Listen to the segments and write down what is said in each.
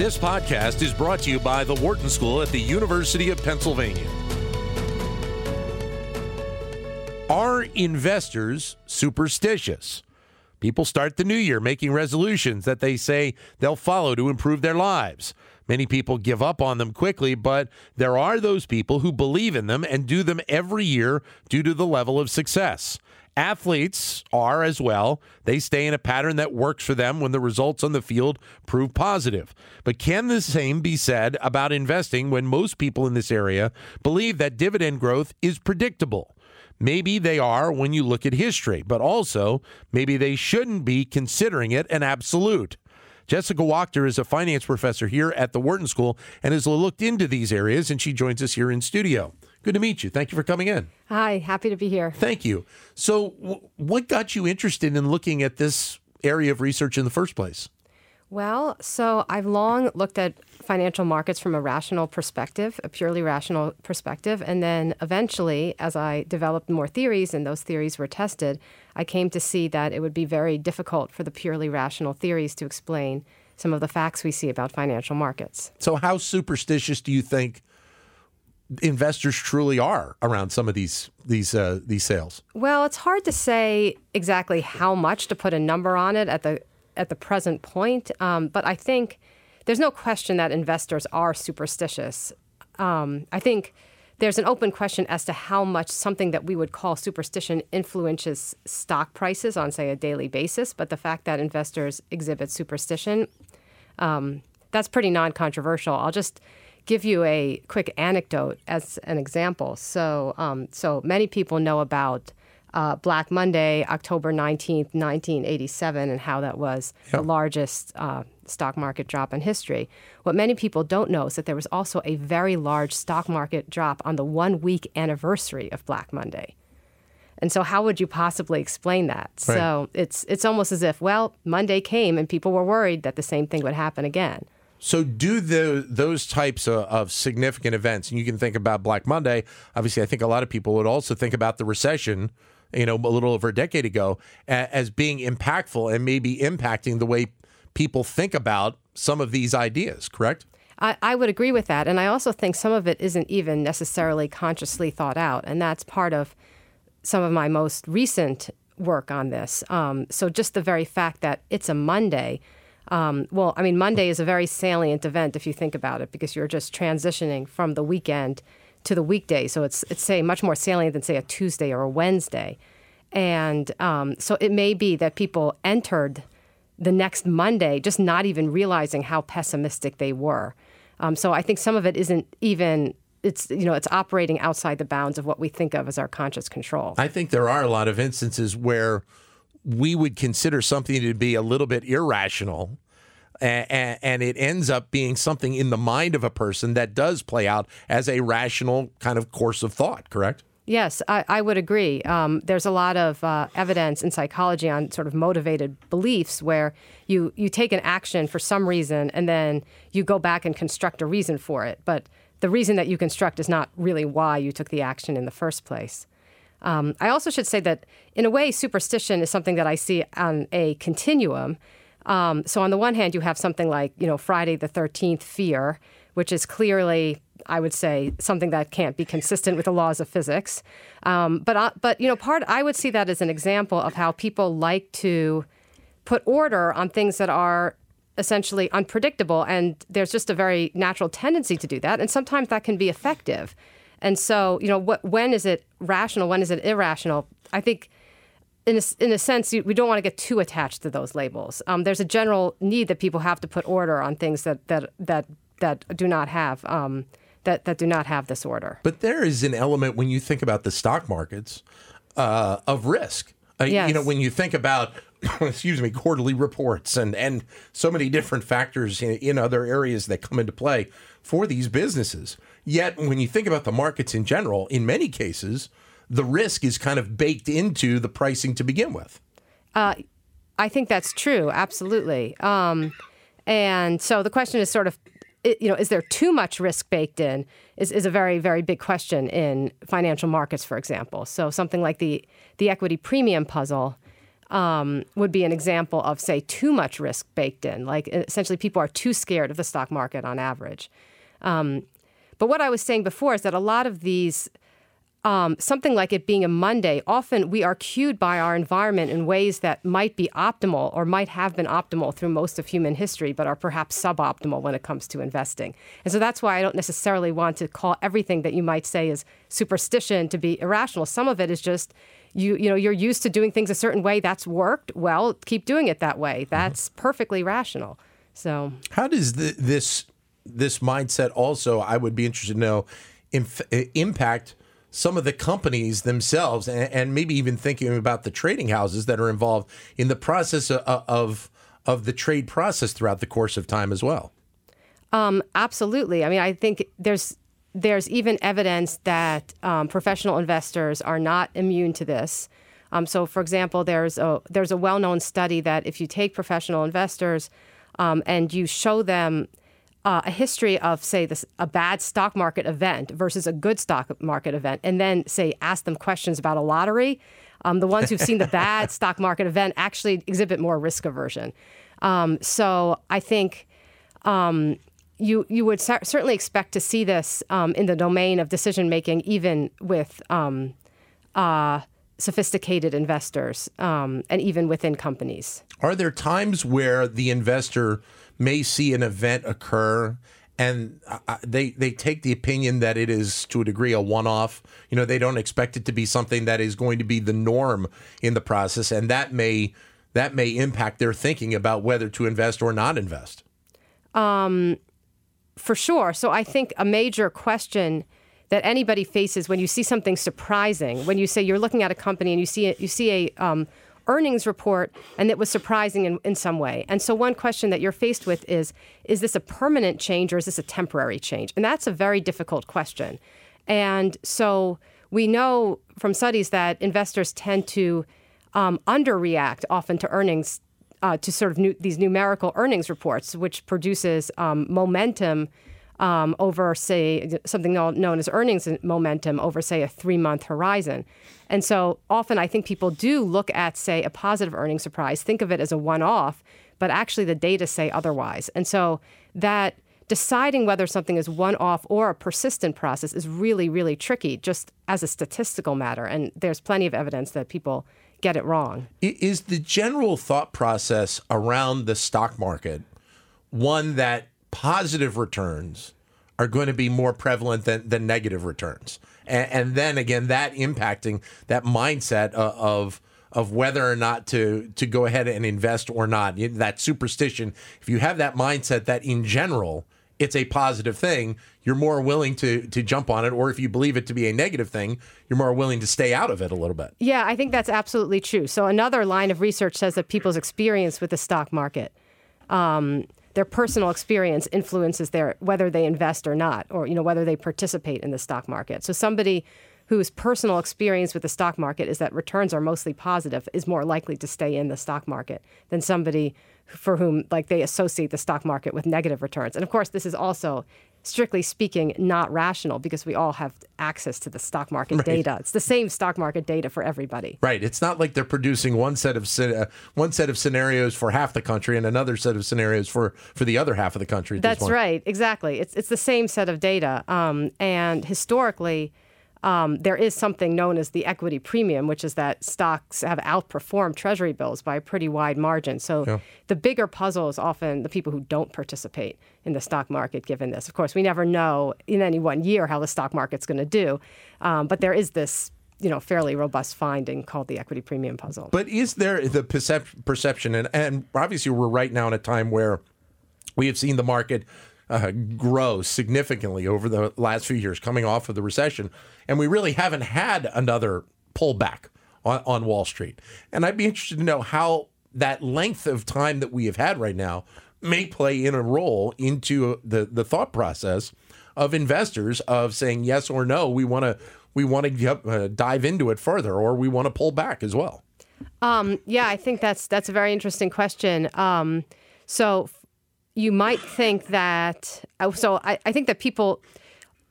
This podcast is brought to you by the Wharton School at the University of Pennsylvania. Are investors superstitious? People start the new year making resolutions that they say they'll follow to improve their lives. Many people give up on them quickly, but there are those people who believe in them and do them every year due to the level of success. Athletes are as well. They stay in a pattern that works for them when the results on the field prove positive. But can the same be said about investing when most people in this area believe that dividend growth is predictable? Maybe they are when you look at history, but also maybe they shouldn't be considering it an absolute. Jessica Wachter is a finance professor here at the Wharton School and has looked into these areas, and she joins us here in studio. Good to meet you. Thank you for coming in. Hi, happy to be here. Thank you. So, w- what got you interested in looking at this area of research in the first place? Well, so I've long looked at financial markets from a rational perspective, a purely rational perspective. And then eventually, as I developed more theories and those theories were tested, I came to see that it would be very difficult for the purely rational theories to explain some of the facts we see about financial markets. So, how superstitious do you think investors truly are around some of these these uh, these sales? Well, it's hard to say exactly how much to put a number on it at the at the present point, um, but I think there's no question that investors are superstitious. Um, I think there's an open question as to how much something that we would call superstition influences stock prices on, say, a daily basis. But the fact that investors exhibit superstition, um, that's pretty non controversial. I'll just give you a quick anecdote as an example. So, um, so many people know about uh, Black Monday, October 19th, 1987, and how that was yep. the largest uh, stock market drop in history. What many people don't know is that there was also a very large stock market drop on the one week anniversary of Black Monday. And so, how would you possibly explain that? Right. So it's it's almost as if, well, Monday came and people were worried that the same thing would happen again. So, do the those types of, of, significant events, and you can think about Black Monday. Obviously, I think a lot of people would also think about the recession, you know, a little over a decade ago, as being impactful and maybe impacting the way people think about some of these ideas. Correct? I, I would agree with that, and I also think some of it isn't even necessarily consciously thought out, and that's part of some of my most recent work on this. Um, so, just the very fact that it's a Monday um, well, I mean, Monday is a very salient event if you think about it, because you're just transitioning from the weekend to the weekday. So it's it's say much more salient than say a Tuesday or a Wednesday, and um, so it may be that people entered the next Monday just not even realizing how pessimistic they were. Um, so I think some of it isn't even it's you know it's operating outside the bounds of what we think of as our conscious control. I think there are a lot of instances where we would consider something to be a little bit irrational. And, and, it ends up being something in the mind of a person that does play out as a rational kind of course of thought, correct? Yes, I, I would agree. Um, there's a lot of uh, evidence in psychology on sort of motivated beliefs where you, you take an action for some reason and then you go back and construct a reason for it. But the reason that you construct is not really why you took the action in the first place. Um, I also should say that, in a way, superstition is something that I see on a continuum. Um, so, on the one hand, you have something like, you know, Friday the 13th fear, which is clearly, I would say, something that can't be consistent with the laws of physics. Um, but, uh, but, you know, part, I would see that as an example of how people like to put order on things that are essentially unpredictable. And there's just a very natural tendency to do that. And sometimes that can be effective. And so, you know, what, when is it rational? When is it irrational? I think, in a, in a sense, you, we don't want to get too attached to those labels. Um, there's a general need that people have to put order on things that that that that do not have um, that that do not have this order. But there is an element when you think about the stock markets uh, of risk. Uh, yes. You know, when you think about excuse me, quarterly reports and and so many different factors in, in other areas that come into play for these businesses. Yet, when you think about the markets in general, in many cases, the risk is kind of baked into the pricing to begin with. Uh, I think that's true, absolutely. Um, and so the question is sort of, you know, is there too much risk baked in? Is, is a very very big question in financial markets, for example. So something like the the equity premium puzzle um, would be an example of, say, too much risk baked in. Like essentially, people are too scared of the stock market on average. Um, but what I was saying before is that a lot of these um, something like it being a Monday, often we are cued by our environment in ways that might be optimal or might have been optimal through most of human history, but are perhaps suboptimal when it comes to investing. And so that's why I don't necessarily want to call everything that you might say is superstition to be irrational. Some of it is just you you know you're used to doing things a certain way that's worked well keep doing it that way that's mm-hmm. perfectly rational so how does the, this this mindset also i would be interested to know inf- impact some of the companies themselves, and, and, maybe even thinking about the trading houses that are involved in the process of, of of the trade process throughout the course of time as well. Um, absolutely. I mean, I think there's there's even evidence that um, professional investors are not immune to this. Um, so, for example, there's a there's a well-known study that if you take professional investors um, and you show them uh, a history of, say, this, a bad stock market event versus a good stock market event, and then, say, ask them questions about a lottery, um, the ones who've seen the bad stock market event actually exhibit more risk aversion. Um, so I think um, you you would cer- certainly expect to see this um, in the domain of decision making, even with um, uh, sophisticated investors, um, and even within companies. Are there times where the investor may see an event occur and they they take the opinion that it is to a degree a one-off. You know, they don't expect it to be something that is going to be the norm in the process, and that may that may impact their thinking about whether to invest or not invest. Um, for sure. So I think a major question that anybody faces when you see something surprising, when you say you're looking at a company and you see it, you see a um, earnings report and it was surprising in, in some way. And so, one question that you're faced with is is this a permanent change or is this a temporary change? And that's a very difficult question. And so, we know from studies that investors tend to um, underreact often to earnings, uh, to sort of new, these numerical earnings reports, which produces um, momentum um, over, say, something known as earnings momentum over, say, a three month horizon. And so often I think people do look at, say, a positive earnings surprise, think of it as a one off, but actually the data say otherwise. And so that deciding whether something is one off or a persistent process is really, really tricky just as a statistical matter. And there's plenty of evidence that people get it wrong. Is the general thought process around the stock market one that positive returns are going to be more prevalent than, than negative returns. And, and then again, that impacting that mindset of, of of whether or not to to go ahead and invest or not. That superstition. If you have that mindset that in general it's a positive thing, you're more willing to to jump on it. Or if you believe it to be a negative thing, you're more willing to stay out of it a little bit. Yeah, I think that's absolutely true. So another line of research says that people's experience with the stock market. Um, their personal experience influences their whether they invest or not, or you know whether they participate in the stock market. So somebody whose personal experience with the stock market is that returns are mostly positive is more likely to stay in the stock market than somebody for whom like they associate the stock market with negative returns. And of course, this is also strictly speaking, not rational because we all have access to the stock market right. data. It's the same stock market data for everybody. Right. It's not like they're producing one set of uh, one set of scenarios for half the country and another set of scenarios for for the other half of the country. That's right. Exactly. It's it's the same set of data. Um, and historically um, there is something known as the equity premium, which is that stocks have outperformed Treasury bills by a pretty wide margin. So yeah. the bigger puzzle is often the people who don't participate in the stock market, given this. Of course, we never know in any one year how the stock market's going to do, um, but there is this you know fairly robust finding called the equity premium puzzle. But is there the percep- perception, and, and obviously we're right now in a time where we have seen the market uh, grow significantly over the last few years, coming off of the recession, and we really haven't had another pullback on, on Wall Street. And I'd be interested to know how that length of time that we have had right now may play in a role into the the thought process of investors of saying yes or no. We want to we want to uh, dive into it further, or we want to pull back as well. Um, yeah, I think that's that's a very interesting question. Um, so you might think that, uh, so I, I think that people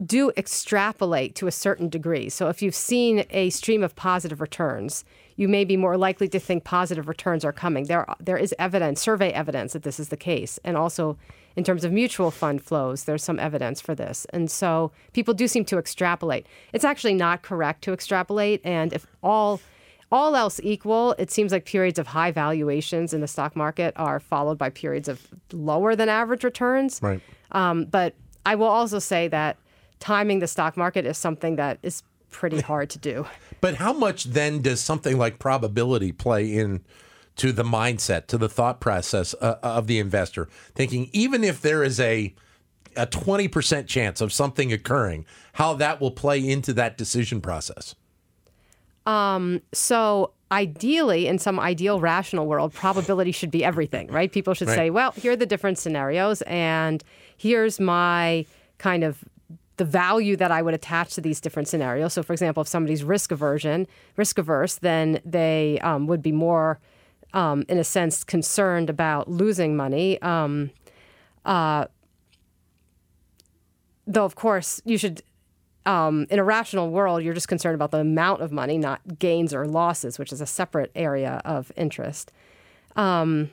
do extrapolate to a certain degree. So if you've seen a stream of positive returns, you may be more likely to think positive returns are coming. There, there is evidence, survey evidence that this is the case, and also in terms of mutual fund flows, there's some evidence for this. And so people do seem to extrapolate. It's actually not correct to extrapolate, and if all all else equal, it seems like periods of high valuations in the stock market are followed by periods of lower than average returns. Right. Um, but I will also say that timing the stock market is something that is pretty hard to do. But how much then does something like probability play in to the mindset, to the thought process uh, of the investor? Thinking even if there is a a 20% chance of something occurring, how that will play into that decision process. So ideally, in some ideal rational world, probability should be everything, right? People should Right. say, well, here are the different scenarios, and here's my kind of the value that I would attach to these different scenarios. So, for example, if somebody's risk aversion, risk averse, then they um, would be more, um, in a sense, concerned about losing money. Um, uh, though, of course, you should um, in a rational world, you're just concerned about the amount of money, not gains or losses, which is a separate area of interest. Um,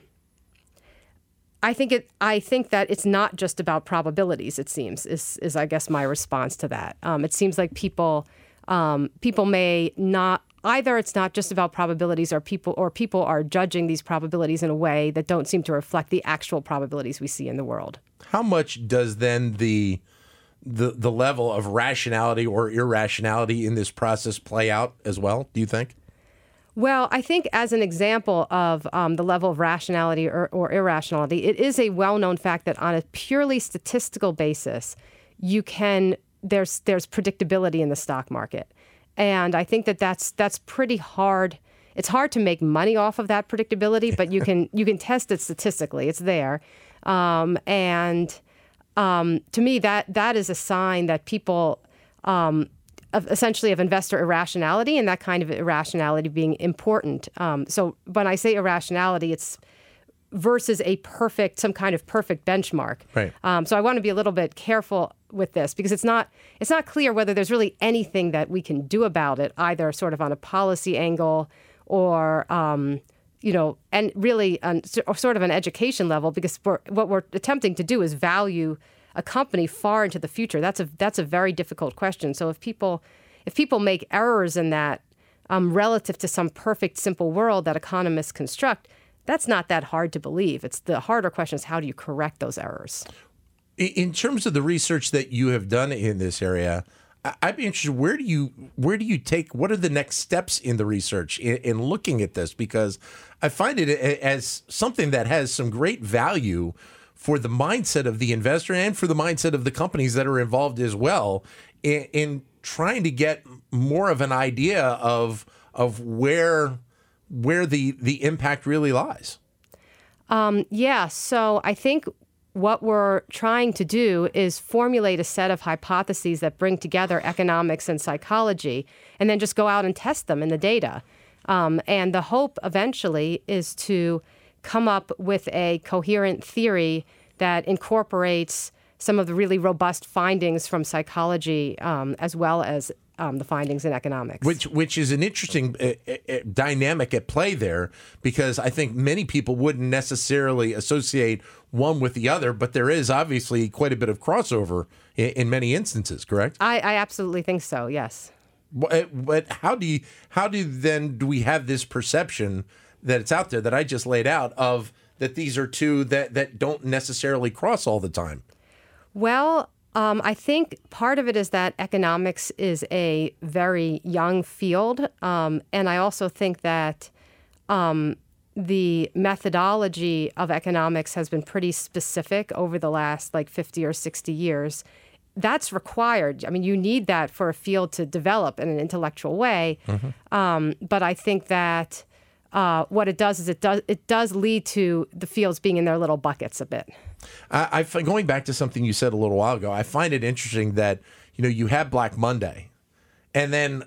I think it. I think that it's not just about probabilities. It seems is is I guess my response to that. Um, it seems like people um, people may not either. It's not just about probabilities, or people or people are judging these probabilities in a way that don't seem to reflect the actual probabilities we see in the world. How much does then the the the level of rationality or irrationality in this process play out as well? Do you think? Well, I think as an example of um, the level of rationality or, or irrationality, it is a well-known fact that on a purely statistical basis, you can there's there's predictability in the stock market, and I think that that's that's pretty hard. It's hard to make money off of that predictability, but you can you can test it statistically. It's there, um, and um, to me that that is a sign that people um, of essentially of investor irrationality and that kind of irrationality being important. Um, so when I say irrationality, it's versus a perfect, some kind of perfect benchmark. Right. Um, so I want to be a little bit careful with this because it's not it's not clear whether there's really anything that we can do about it, either sort of on a policy angle or um, you know, and really sort of an education level because we're, what we're attempting to do is value a company far into the future. That's a that's a very difficult question. So if people if people make errors in that um, relative to some perfect simple world that economists construct, that's not that hard to believe. It's the harder question is how do you correct those errors? In- terms of the research that you have done in this area, I'd be interested. Where do you where do you take? What are the next steps in the research in, in looking at this? Because I find it as something that has some great value for the mindset of the investor and for the mindset of the companies that are involved as well in, in trying to get more of an idea of of where where the the impact really lies. Um, yeah, so I think what we're trying to do is formulate a set of hypotheses that bring together economics and psychology, and then just go out and test them in the data. Um, and the hope eventually is to come up with a coherent theory that incorporates some of the really robust findings from psychology um, as well as um, the findings in economics. which which is an interesting uh, uh, dynamic at play there because I think many people wouldn't necessarily associate one with the other, but there is obviously quite a bit of crossover in, in many instances. Correct? I, I absolutely think so, yes. But, but how do you how do then do we have this perception that it's out there that I just laid out of that these are two that that don't necessarily cross all the time? Well, um, I think part of it is that economics is a very young field. Um, and I also think that um, the methodology of economics has been pretty specific over the last like 50 or 60 years. That's required. I mean, you need that for a field to develop in an intellectual way. Um, but I think that uh, what it does is it does it does lead to the fields being in their little buckets a bit. I, I going back to something you said a little while ago. I find it interesting that you know you have Black Monday, and then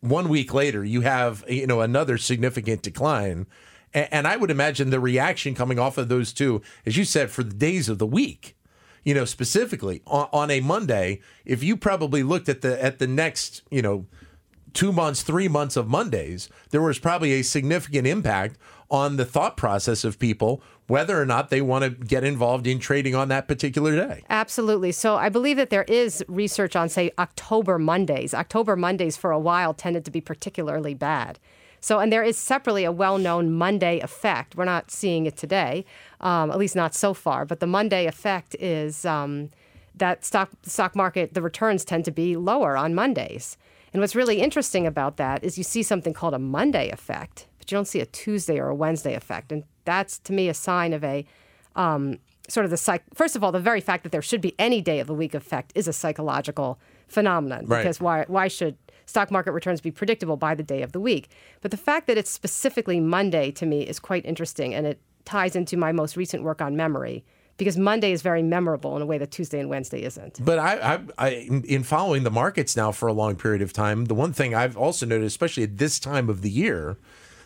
one week later you have you know another significant decline, and, and I would imagine the reaction coming off of those two, as you said, for the days of the week. You know, specifically on, on a Monday, if you probably looked at the at the next you know two months, three months of Mondays, there was probably a significant impact on the thought process of people whether or not they want to get involved in trading on that particular day. Absolutely. So I believe that there is research on, say, October Mondays. October Mondays for a while tended to be particularly bad. So, and there is separately a well known Monday effect. We're not seeing it today, um, at least not so far, but the Monday effect is um, that stock, stock market, the returns tend to be lower on Mondays. And what's really interesting about that is you see something called a Monday effect, but you don't see a Tuesday or a Wednesday effect. And that's to me a sign of a um, sort of the psych. First of all, the very fact that there should be any day of the week effect is a psychological phenomenon. Right. Because why why should stock market returns be predictable by the day of the week? But the fact that it's specifically Monday to me is quite interesting, and it ties into my most recent work on memory. Because Monday is very memorable in a way that Tuesday and Wednesday isn't. But I, I, I, in following the markets now for a long period of time, the one thing I've also noticed, especially at this time of the year,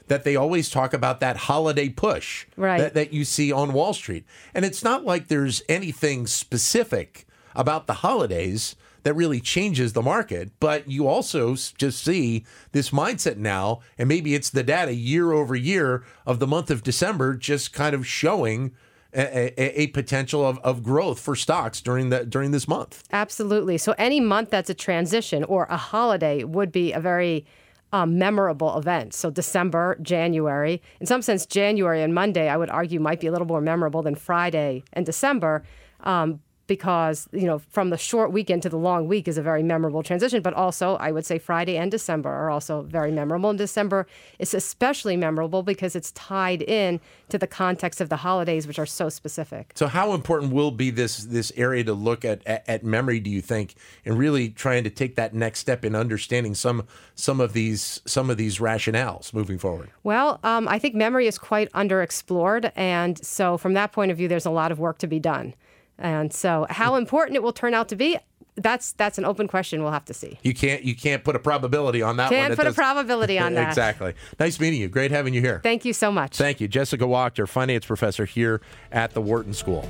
that they always talk about that holiday push Right. that, that you see on Wall Street. And it's not like there's anything specific about the holidays that really changes the market, but you also just see this mindset now, and maybe it's the data year over year of the month of December just kind of showing a, a, a potential of, of growth for stocks during the during this month. Absolutely. So any month that's a transition or a holiday would be a very um, memorable event. So December, January, in some sense, January and Monday, I would argue, might be a little more memorable than Friday and December. Um, because you know from the short weekend to the long week is a very memorable transition but also i would say friday and december are also very memorable and december is especially memorable because it's tied in to the context of the holidays which are so specific So, how important will be this this area to look at, at at memory? Do you think, and really trying to take that next step in understanding some some of these some of these rationales moving forward? Well, um, I think memory is quite underexplored. And so, from that point of view, there's a lot of work to be done. And so, how important it will turn out to be, that's that's an open question. We'll have to see. You can't you can't put a probability on that one. Can't It put a probability on that. exactly. Nice meeting you. Great having you here. Thank you so much. Thank you, Jessica Wachter, finance professor here at the Wharton School.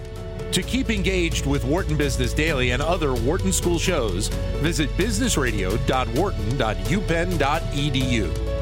To keep engaged with Wharton Business Daily and other Wharton School shows, visit businessradio.wharton.upenn.edu.